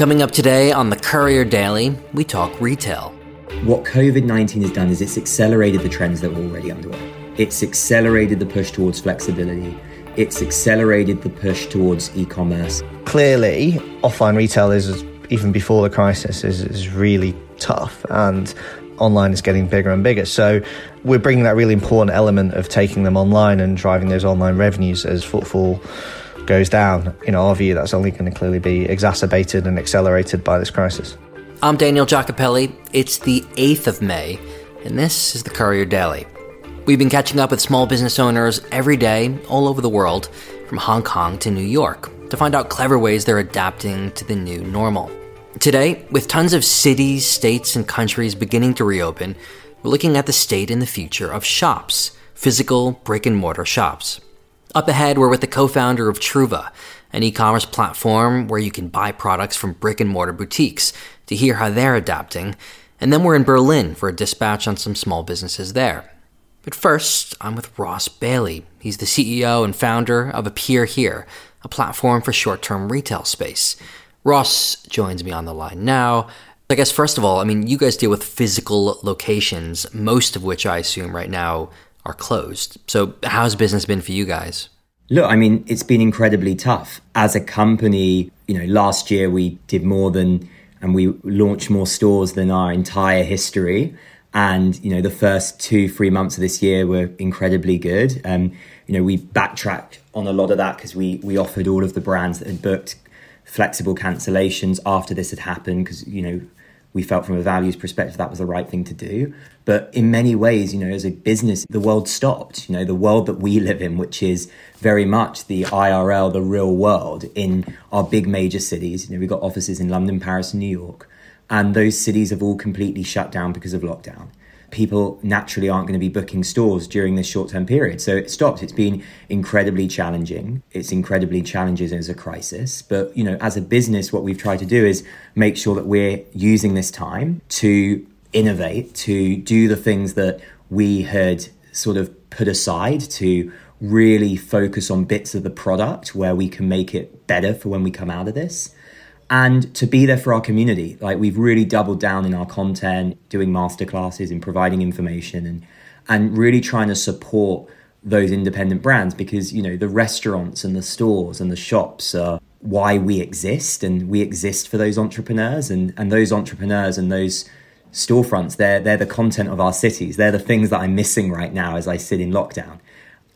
Coming up today on the Courier Daily, we talk retail. What COVID 19 has done is it's accelerated the trends that were already underway. It's accelerated the push towards flexibility. It's accelerated the push towards e commerce. Clearly, offline retail is, even before the crisis, is, is really tough. And online is getting bigger and bigger. So we're bringing that really important element of taking them online and driving those online revenues as footfall goes down. In our view, that's only going to clearly be exacerbated and accelerated by this crisis. I'm Daniel Giacopelli. It's the 8th of May, and this is the Courier Daily. We've been catching up with small business owners every day all over the world, from Hong Kong to New York, to find out clever ways they're adapting to the new normal. Today, with tons of cities, states, and countries beginning to reopen, we're looking at the state and the future of shops, physical brick and mortar shops. Up ahead, we're with the co founder of Trouva, an e commerce platform where you can buy products from brick and mortar boutiques to hear how they're adapting. And then we're in Berlin for a dispatch on some small businesses there. But first, I'm with Ross Bailey. He's the CEO and founder of Appear Here, a platform for short term retail space. Ross joins me on the line now. I guess, first of all, I mean, you guys deal with physical locations, most of which I assume right now are closed. So, how's business been for you guys? Look, I mean, it's been incredibly tough. As a company, you know, last year we did more than, and we launched more stores than our entire history. And, you know, the first two, three months of this year were incredibly good. Um, you know, we backtracked on a lot of that because we, we offered all of the brands that had booked flexible cancellations after this had happened because you know we felt from a values perspective that was the right thing to do. But in many ways you know as a business the world stopped you know the world that we live in which is very much the IRL the real world in our big major cities. You know we've got offices in London Paris New York. And those cities have all completely shut down because of lockdown people naturally aren't going to be booking stores during this short term period. So it stopped. It's been incredibly challenging. It's incredibly challenging as a crisis. But, you know, as a business, what we've tried to do is make sure that we're using this time to innovate, to do the things that we had sort of put aside to really focus on bits of the product where we can make it better for when we come out of this and to be there for our community. Like we've really doubled down in our content, doing masterclasses and providing information and and really trying to support those independent brands because you know the restaurants and the stores and the shops are why we exist and we exist for those entrepreneurs and and those entrepreneurs and those storefronts they're they're the content of our cities. They're the things that I'm missing right now as I sit in lockdown.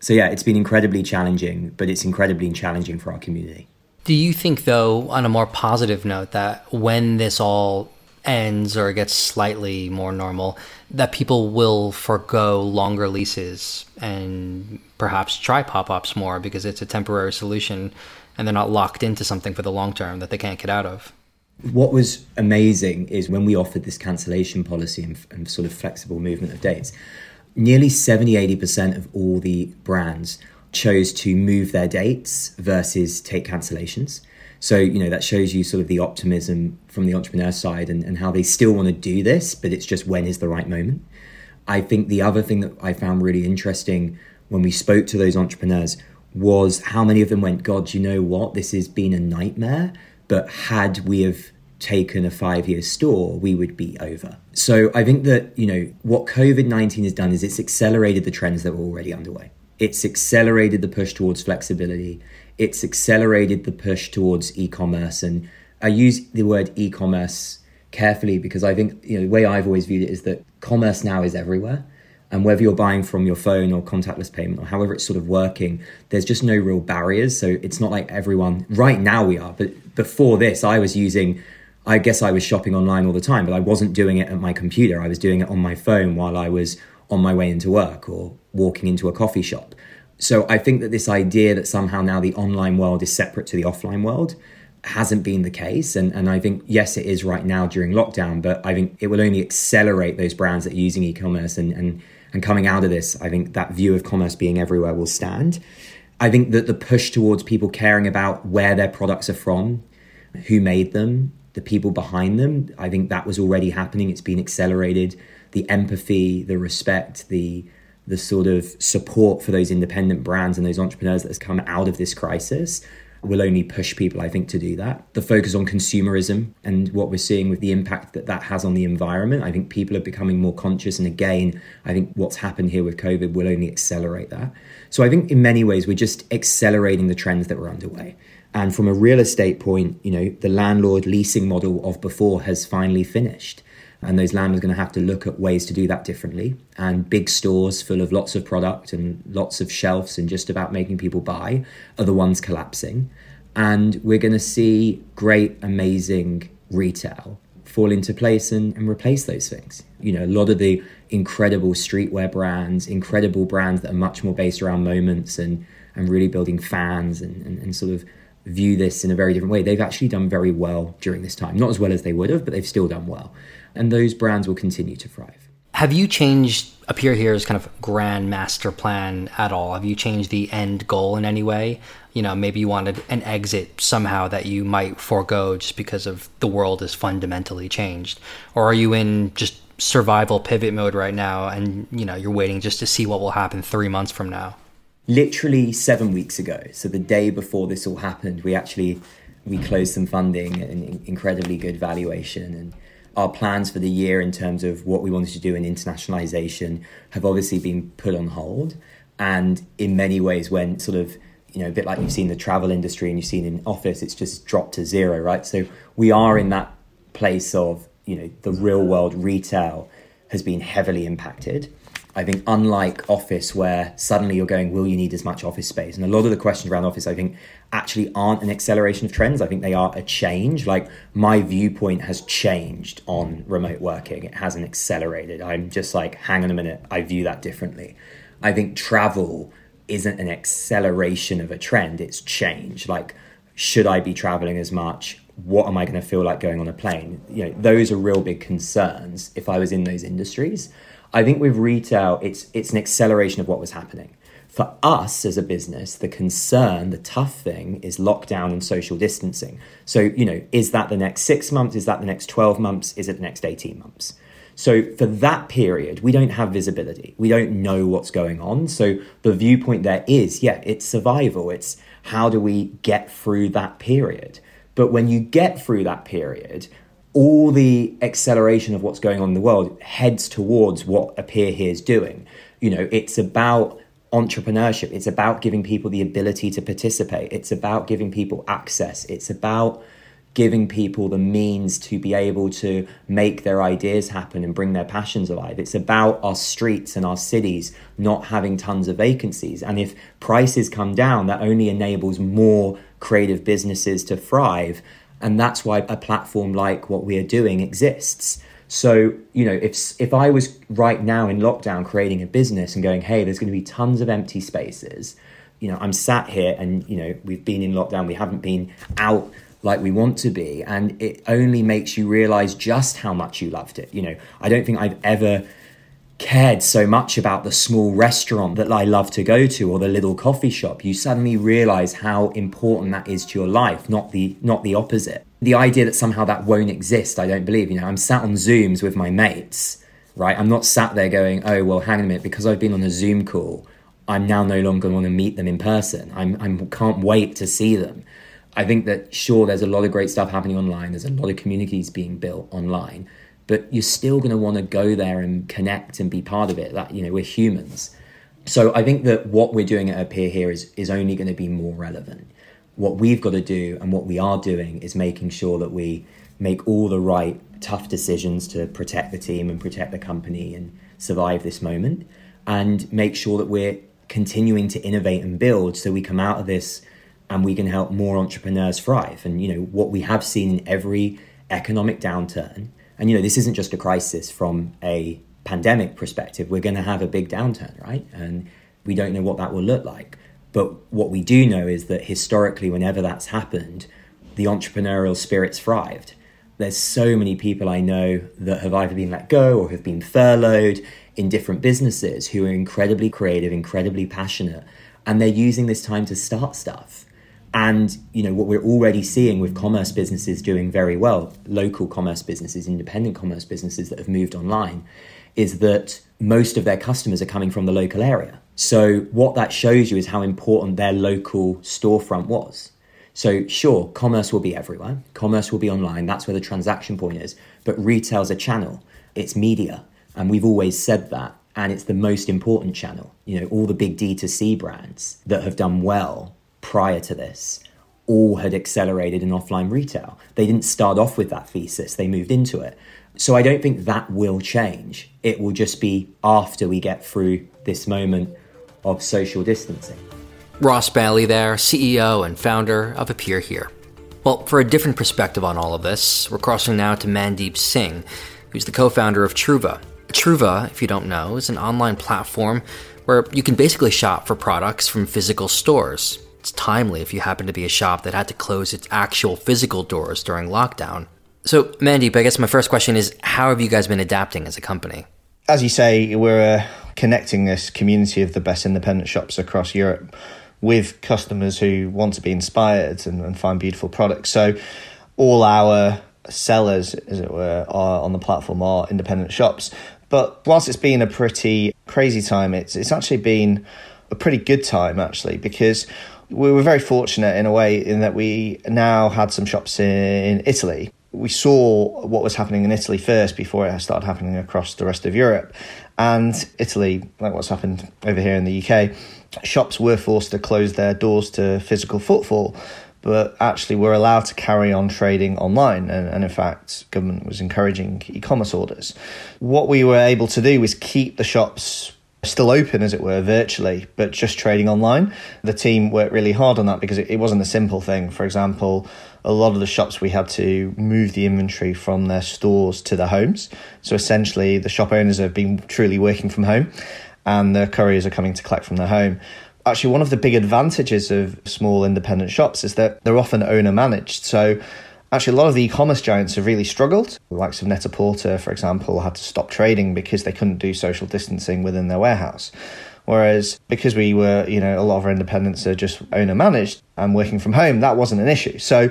So yeah it's been incredibly challenging but it's incredibly challenging for our community do you think, though, on a more positive note, that when this all ends or gets slightly more normal, that people will forego longer leases and perhaps try pop ups more because it's a temporary solution and they're not locked into something for the long term that they can't get out of? What was amazing is when we offered this cancellation policy and, and sort of flexible movement of dates, nearly 70 80% of all the brands chose to move their dates versus take cancellations. So, you know, that shows you sort of the optimism from the entrepreneur side and, and how they still want to do this, but it's just when is the right moment. I think the other thing that I found really interesting when we spoke to those entrepreneurs was how many of them went, God, you know what? This has been a nightmare, but had we have taken a five year store, we would be over. So I think that, you know, what COVID 19 has done is it's accelerated the trends that were already underway it's accelerated the push towards flexibility. It's accelerated the push towards e-commerce, and I use the word e-commerce carefully because I think you know the way I've always viewed it is that commerce now is everywhere. And whether you're buying from your phone or contactless payment or however it's sort of working, there's just no real barriers. So it's not like everyone, right now we are, but before this, I was using, I guess I was shopping online all the time, but I wasn't doing it at my computer. I was doing it on my phone while I was on my way into work or walking into a coffee shop. So I think that this idea that somehow now the online world is separate to the offline world hasn't been the case. And, and I think, yes, it is right now during lockdown, but I think it will only accelerate those brands that are using e commerce and, and, and coming out of this. I think that view of commerce being everywhere will stand. I think that the push towards people caring about where their products are from, who made them, the people behind them, I think that was already happening. It's been accelerated the empathy, the respect, the the sort of support for those independent brands and those entrepreneurs that has come out of this crisis, will only push people, I think, to do that. The focus on consumerism and what we're seeing with the impact that that has on the environment, I think people are becoming more conscious. And again, I think what's happened here with COVID will only accelerate that. So I think in many ways, we're just accelerating the trends that were underway. And from a real estate point, you know, the landlord leasing model of before has finally finished. And those landlords are going to have to look at ways to do that differently. And big stores full of lots of product and lots of shelves and just about making people buy are the ones collapsing. And we're going to see great, amazing retail fall into place and, and replace those things. You know, a lot of the incredible streetwear brands, incredible brands that are much more based around moments and, and really building fans and, and, and sort of view this in a very different way. They've actually done very well during this time. Not as well as they would have, but they've still done well and those brands will continue to thrive. Have you changed Appear Here's kind of grand master plan at all? Have you changed the end goal in any way? You know, maybe you wanted an exit somehow that you might forego just because of the world is fundamentally changed, or are you in just survival pivot mode right now, and you know you're waiting just to see what will happen three months from now? Literally seven weeks ago, so the day before this all happened, we actually we closed some funding at an incredibly good valuation and our plans for the year in terms of what we wanted to do in internationalization have obviously been put on hold. And in many ways when sort of you know a bit like you've seen the travel industry and you've seen in office it's just dropped to zero right? So we are in that place of you know the real world retail has been heavily impacted I think unlike office where suddenly you're going, will you need as much office space? And a lot of the questions around office, I think, actually aren't an acceleration of trends. I think they are a change. Like my viewpoint has changed on remote working. It hasn't accelerated. I'm just like, hang on a minute, I view that differently. I think travel isn't an acceleration of a trend, it's change. Like, should I be traveling as much? What am I going to feel like going on a plane? You know, those are real big concerns if I was in those industries. I think with retail, it's it's an acceleration of what was happening. For us as a business, the concern, the tough thing is lockdown and social distancing. So, you know, is that the next six months? Is that the next 12 months? Is it the next 18 months? So, for that period, we don't have visibility. We don't know what's going on. So, the viewpoint there is yeah, it's survival. It's how do we get through that period? But when you get through that period, all the acceleration of what's going on in the world heads towards what Appear Here is doing. You know, it's about entrepreneurship. It's about giving people the ability to participate. It's about giving people access. It's about giving people the means to be able to make their ideas happen and bring their passions alive. It's about our streets and our cities not having tons of vacancies. And if prices come down, that only enables more creative businesses to thrive and that's why a platform like what we are doing exists. So you know if if i was right now in lockdown creating a business and going hey there's going to be tons of empty spaces. You know i'm sat here and you know we've been in lockdown. We haven't been out like we want to be. And it only makes you realize just how much you loved it. You know i don't think i've ever cared so much about the small restaurant that I love to go to or the little coffee shop, you suddenly realize how important that is to your life, not the not the opposite. The idea that somehow that won't exist, I don't believe. You know, I'm sat on Zooms with my mates, right? I'm not sat there going, "Oh, well, hang on a minute," because I've been on a Zoom call, I'm now no longer going to meet them in person. I'm I can't wait to see them. I think that sure, there's a lot of great stuff happening online. There's a lot of communities being built online but you're still going to want to go there and connect and be part of it that you know we're humans. So i think that what we're doing at appear here is is only going to be more relevant. What we've got to do and what we are doing is making sure that we make all the right tough decisions to protect the team and protect the company and survive this moment and make sure that we're continuing to innovate and build so we come out of this and we can help more entrepreneurs thrive. And you know what we have seen in every economic downturn and you know, this isn't just a crisis from a pandemic perspective. We're going to have a big downturn, right? And we don't know what that will look like. But what we do know is that historically, whenever that's happened, the entrepreneurial spirit's thrived. There's so many people I know that have either been let go or have been furloughed in different businesses who are incredibly creative, incredibly passionate, and they're using this time to start stuff. And you know what we're already seeing with commerce businesses doing very well, local commerce businesses, independent commerce businesses that have moved online, is that most of their customers are coming from the local area. So what that shows you is how important their local storefront was. So, sure, commerce will be everywhere. Commerce will be online. That's where the transaction point is. But retail's a channel, it's media. And we've always said that. And it's the most important channel. You know, all the big D2C brands that have done well prior to this all had accelerated in offline retail. They didn't start off with that thesis, they moved into it. So I don't think that will change. It will just be after we get through this moment of social distancing. Ross Bailey there, CEO and founder of Appear Here. Well, for a different perspective on all of this, we're crossing now to Mandeep Singh, who's the co founder of Trouva. Trouva, if you don't know, is an online platform where you can basically shop for products from physical stores. It's timely if you happen to be a shop that had to close its actual physical doors during lockdown. So, Mandeep, I guess my first question is how have you guys been adapting as a company? As you say, we're uh, connecting this community of the best independent shops across Europe with customers who want to be inspired and, and find beautiful products. So, all our sellers, as it were, are on the platform are independent shops. But whilst it's been a pretty crazy time, it's it's actually been a pretty good time actually because we were very fortunate in a way in that we now had some shops in Italy we saw what was happening in Italy first before it started happening across the rest of Europe. And Italy, like what's happened over here in the UK, shops were forced to close their doors to physical footfall, but actually were allowed to carry on trading online. And, and in fact, government was encouraging e commerce orders. What we were able to do was keep the shops still open, as it were, virtually, but just trading online. The team worked really hard on that because it, it wasn't a simple thing. For example, a lot of the shops we had to move the inventory from their stores to their homes. So essentially, the shop owners have been truly working from home and the couriers are coming to collect from their home. Actually, one of the big advantages of small independent shops is that they're often owner managed. So Actually, a lot of the e-commerce giants have really struggled. The likes of Net-a-Porter, for example, had to stop trading because they couldn't do social distancing within their warehouse. Whereas because we were, you know, a lot of our independents are just owner managed and working from home, that wasn't an issue. So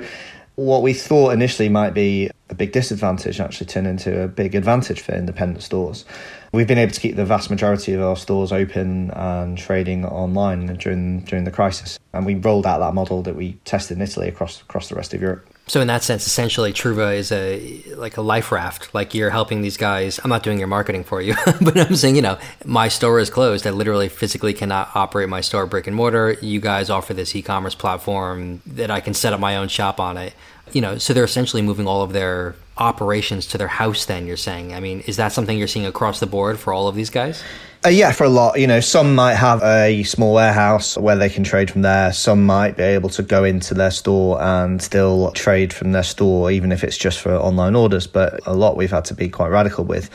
what we thought initially might be a big disadvantage actually turned into a big advantage for independent stores. We've been able to keep the vast majority of our stores open and trading online during during the crisis, and we rolled out that model that we tested in Italy across across the rest of Europe. So in that sense, essentially, Trouva is a like a life raft. Like you're helping these guys. I'm not doing your marketing for you, but I'm saying, you know, my store is closed. I literally physically cannot operate my store brick and mortar. You guys offer this e-commerce platform that I can set up my own shop on it. You know, so they're essentially moving all of their operations to their house. Then you're saying, I mean, is that something you're seeing across the board for all of these guys? Uh, yeah, for a lot. You know, some might have a small warehouse where they can trade from there. Some might be able to go into their store and still trade from their store, even if it's just for online orders. But a lot we've had to be quite radical with.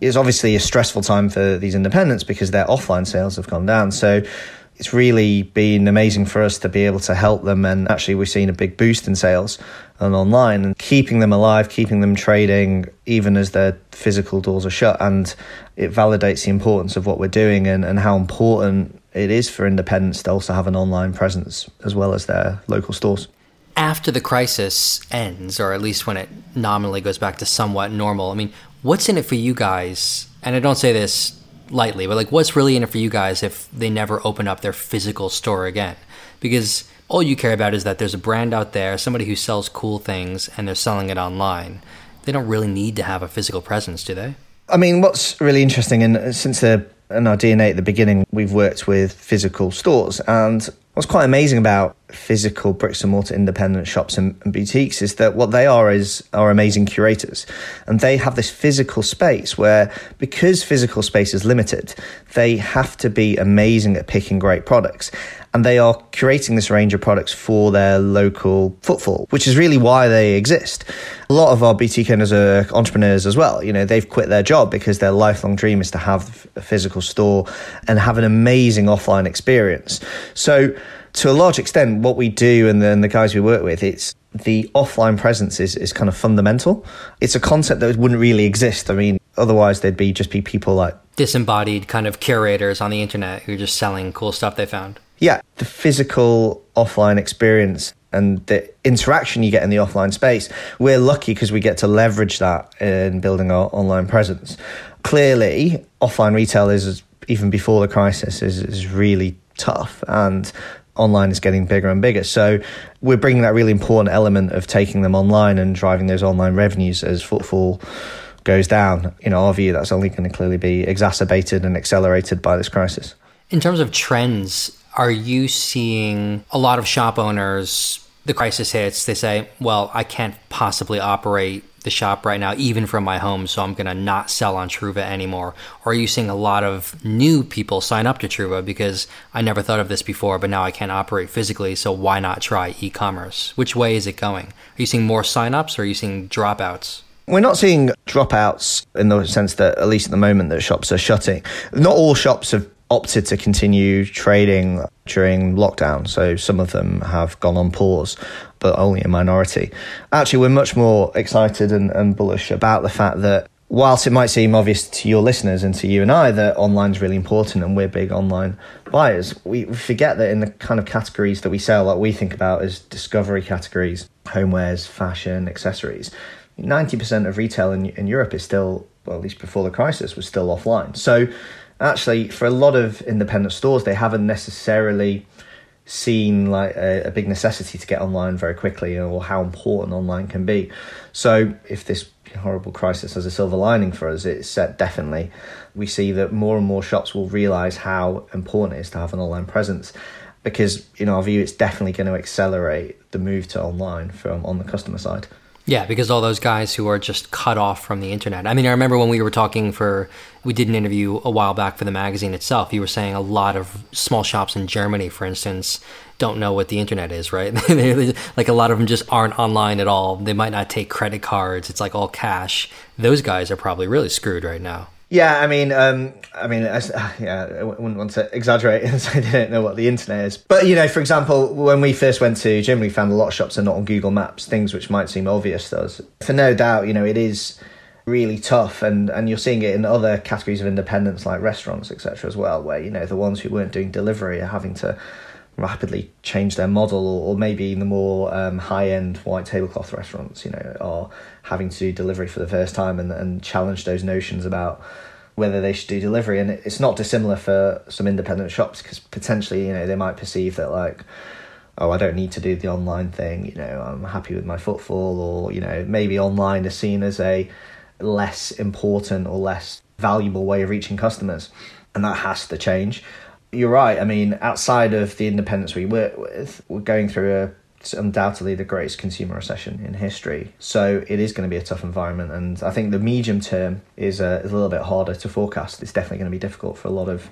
It's obviously a stressful time for these independents because their offline sales have gone down. So it's really been amazing for us to be able to help them. And actually, we've seen a big boost in sales and online and keeping them alive, keeping them trading, even as their physical doors are shut. And it validates the importance of what we're doing and, and how important it is for independents to also have an online presence as well as their local stores. After the crisis ends, or at least when it nominally goes back to somewhat normal, I mean, what's in it for you guys? And I don't say this lightly, but like what's really in it for you guys if they never open up their physical store again? Because all you care about is that there's a brand out there, somebody who sells cool things, and they're selling it online. They don't really need to have a physical presence, do they? I mean, what's really interesting, and since the in our DNA at the beginning, we've worked with physical stores, and what's quite amazing about physical bricks and mortar independent shops and, and, boutiques is that what they are is are amazing curators and they have this physical space where because physical space is limited they have to be amazing at picking great products and they are curating this range of products for their local footfall, which is really why they exist. A lot of our boutique owners are entrepreneurs as well. You know, they've quit their job because their lifelong dream is to have a physical store and have an amazing offline experience. So to a large extent, what we do and the, the guys we work with, it's the offline presence is, is kind of fundamental. It's a concept that wouldn't really exist. I mean, otherwise there'd be just be people like disembodied kind of curators on the internet who are just selling cool stuff they found. Yeah, the physical offline experience and the interaction you get in the offline space. We're lucky because we get to leverage that in building our online presence. Clearly, offline retail is even before the crisis is, is really tough and online is getting bigger and bigger. So we're bringing that really important element of taking them online and driving those online revenues as footfall goes down. In our view, that's only going to clearly be exacerbated and accelerated by this crisis. In terms of trends, are you seeing a lot of shop owners? The crisis hits, they say, Well, I can't possibly operate the shop right now, even from my home, so I'm going to not sell on Trouva anymore? Or are you seeing a lot of new people sign up to Trouva because I never thought of this before, but now I can't operate physically, so why not try e commerce? Which way is it going? Are you seeing more signups or are you seeing dropouts? We're not seeing dropouts in the sense that, at least at the moment, that shops are shutting. Not all shops have opted to continue trading during lockdown. So some of them have gone on pause, but only a minority. Actually, we're much more excited and, and bullish about the fact that whilst it might seem obvious to your listeners and to you and I that online is really important and we're big online buyers, we forget that in the kind of categories that we sell, like we think about as discovery categories, homewares, fashion, accessories, 90% of retail in, in Europe is still, well, at least before the crisis, was still offline. So actually for a lot of independent stores they haven't necessarily seen like a, a, big necessity to get online very quickly or how important online can be. So if this horrible crisis has a silver lining for us it's definitely. We see that more and more shops will realize how important it is to have an online presence because in our view it's definitely going to accelerate the move to online from on the customer side yeah, because all those guys who are just cut off from the internet. I mean, I remember when we were talking for, we did an interview a while back for the magazine itself. You were saying a lot of small shops in Germany, for instance, don't know what the internet is, right? like a lot of them just aren't online at all. They might not take credit cards. It's like all cash. Those guys are probably really screwed right now. Yeah, I mean, um, I mean, I, yeah, I wouldn't want to exaggerate and say they don't know what the internet is. But you know, for example, when we first went to Germany, we found a lot of shops are not on Google Maps. Things which might seem obvious to us. For no doubt, you know, it is really tough, and and you're seeing it in other categories of independence like restaurants, etc. As well, where you know the ones who weren't doing delivery are having to rapidly change their model, or, maybe the more um, high end white tablecloth restaurants, you know, are having to do delivery for the first time and, and challenge those notions about whether they should do delivery. And it's not dissimilar for some independent shops because potentially, you know, they might perceive that like, oh, I don't need to do the online thing. You know, I'm happy with my footfall, or you know, maybe online is seen as a less important or less valuable way of reaching customers, and that has to change you're right. I mean, outside of the independents we work with, we're going through a undoubtedly the greatest consumer recession in history. So it is going to be a tough environment, and I think the medium term is a, is a little bit harder to forecast. It's definitely going to be difficult for a lot of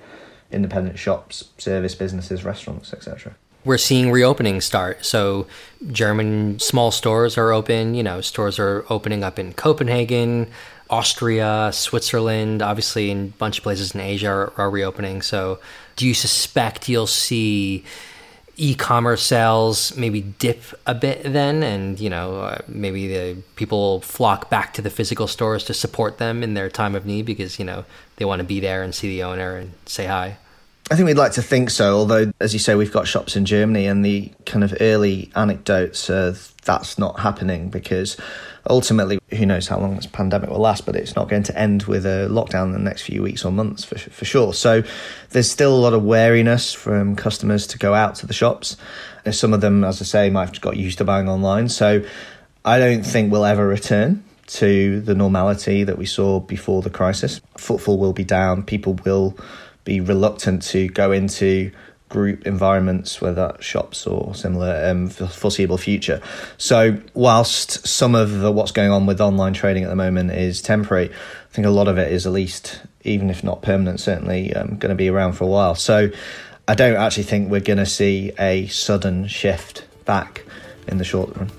independent shops, service businesses, restaurants, etc. We're seeing reopening start. So German small stores are open. You know, stores are opening up in Copenhagen. Austria, Switzerland, obviously, in a bunch of places in Asia are, are reopening. So, do you suspect you'll see e-commerce sales maybe dip a bit then? And you know uh, maybe the people flock back to the physical stores to support them in their time of need because you know they want to be there and see the owner and say hi? I think we'd like to think so, although, as you say, we've got shops in Germany, and the kind of early anecdotes that's not happening because ultimately, who knows how long this pandemic will last, but it's not going to end with a lockdown in the next few weeks or months for, for sure. So there's still a lot of wariness from customers to go out to the shops. And some of them, as I say, might have got used to buying online. So I don't think we'll ever return to the normality that we saw before the crisis. Footfall will be down, people will be reluctant to go into group environments, whether shops or similar, um, for foreseeable future. So, whilst some of the, what's going on with online trading at the moment is temporary, I think a lot of it is at least, even if not permanent, certainly um, going to be around for a while. So, I don't actually think we're going to see a sudden shift back in the short run.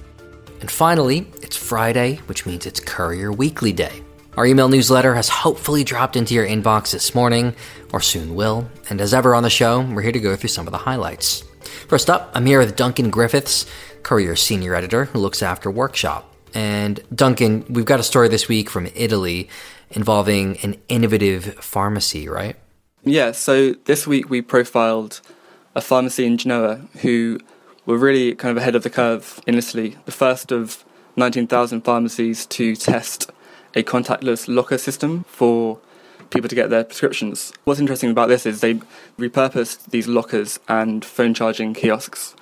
And finally, it's Friday, which means it's Courier Weekly Day. Our email newsletter has hopefully dropped into your inbox this morning, or soon will, and as ever on the show, we're here to go through some of the highlights. First up, I'm here with Duncan Griffiths, Courier senior editor who looks after Workshop. And Duncan, we've got a story this week from Italy involving an innovative pharmacy, right? Yeah, so this week we profiled a pharmacy in Genoa who were really kind of ahead of the curve in Italy, the first of 19,000 pharmacies to test a contactless locker system for people to get their prescriptions. What's interesting about this is they repurposed these lockers and phone charging kiosks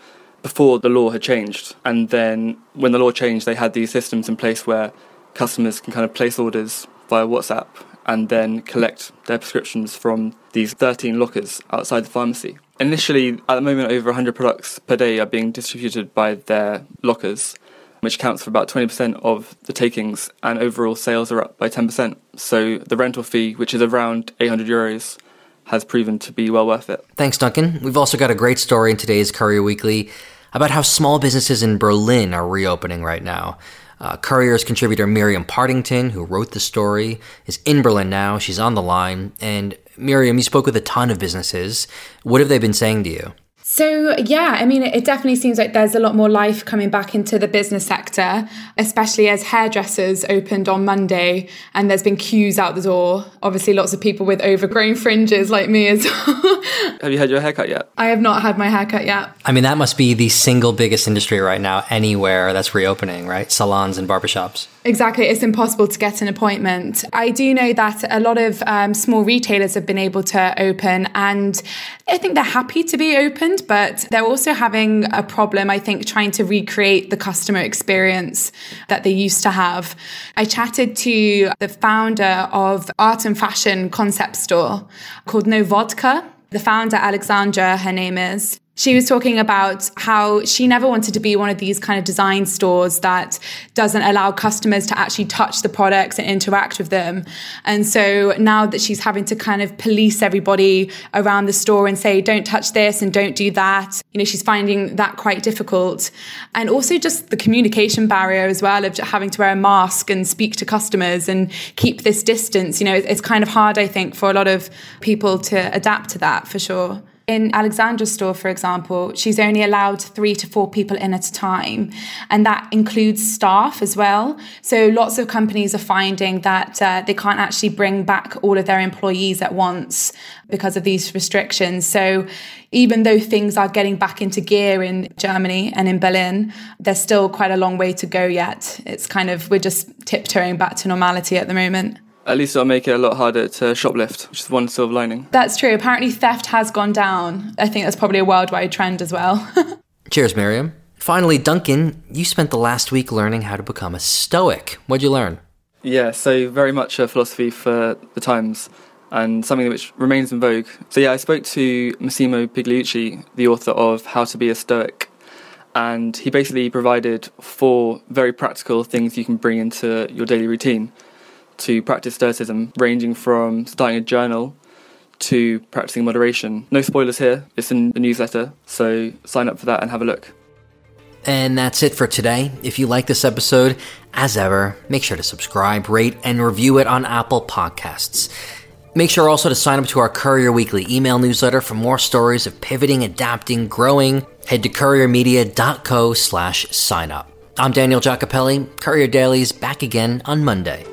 before the law had changed. And then when the law changed, they had these systems in place where customers can kind of place orders via WhatsApp and then collect their prescriptions from these 13 lockers outside the pharmacy. Initially, at the moment, over 100 products per day are being distributed by their lockers, which counts for about 20% of the takings, and overall sales are up by 10%. So the rental fee, which is around 800 euros, has proven to be well worth it. Thanks, Duncan. We've also got a great story in today's Courier Weekly about how small businesses in Berlin are reopening right now. Uh, Courier's contributor Miriam Partington, who wrote the story, is in Berlin now. She's on the line. And Miriam, you spoke with a ton of businesses. What have they been saying to you? So, yeah, I mean, it definitely seems like there's a lot more life coming back into the business sector, especially as hairdressers opened on Monday and there's been queues out the door. Obviously, lots of people with overgrown fringes like me as well. Have you had your haircut yet? I have not had my haircut yet. I mean, that must be the single biggest industry right now, anywhere that's reopening, right? Salons and barbershops. Exactly. It's impossible to get an appointment. I do know that a lot of um, small retailers have been able to open, and I think they're happy to be but they're also having a problem, I think, trying to recreate the customer experience that they used to have. I chatted to the founder of art and fashion concept store called No Vodka. The founder, Alexandra, her name is, she was talking about how she never wanted to be one of these kind of design stores that doesn't allow customers to actually touch the products and interact with them. And so now that she's having to kind of police everybody around the store and say, don't touch this and don't do that, you know, she's finding that quite difficult. And also just the communication barrier as well of having to wear a mask and speak to customers and keep this distance. You know, it's kind of hard, I think, for a lot of people to adapt to that for sure. In Alexandra's store, for example, she's only allowed three to four people in at a time, and that includes staff as well. So lots of companies are finding that uh, they can't actually bring back all of their employees at once because of these restrictions. So even though things are getting back into gear in Germany and in Berlin, there's still quite a long way to go yet. It's kind of, we're just tiptoeing back to normality at the moment. At least it'll make it a lot harder to shoplift, which is one silver lining. That's true. Apparently, theft has gone down. I think that's probably a worldwide trend as well. Cheers, Miriam. Finally, Duncan, you spent the last week learning how to become a Stoic. What'd you learn? Yeah, so very much a philosophy for the times and something which remains in vogue. So, yeah, I spoke to Massimo Pigliucci, the author of How to Be a Stoic, and he basically provided four very practical things you can bring into your daily routine to practice Stoicism, ranging from starting a journal to practicing moderation. No spoilers here, it's in the newsletter, so sign up for that and have a look. And that's it for today. If you like this episode, as ever, make sure to subscribe, rate, and review it on Apple Podcasts. Make sure also to sign up to our Courier Weekly email newsletter for more stories of pivoting, adapting, growing. Head to couriermedia.co slash sign up. I'm Daniel Giacopelli. Courier Daily is back again on Monday.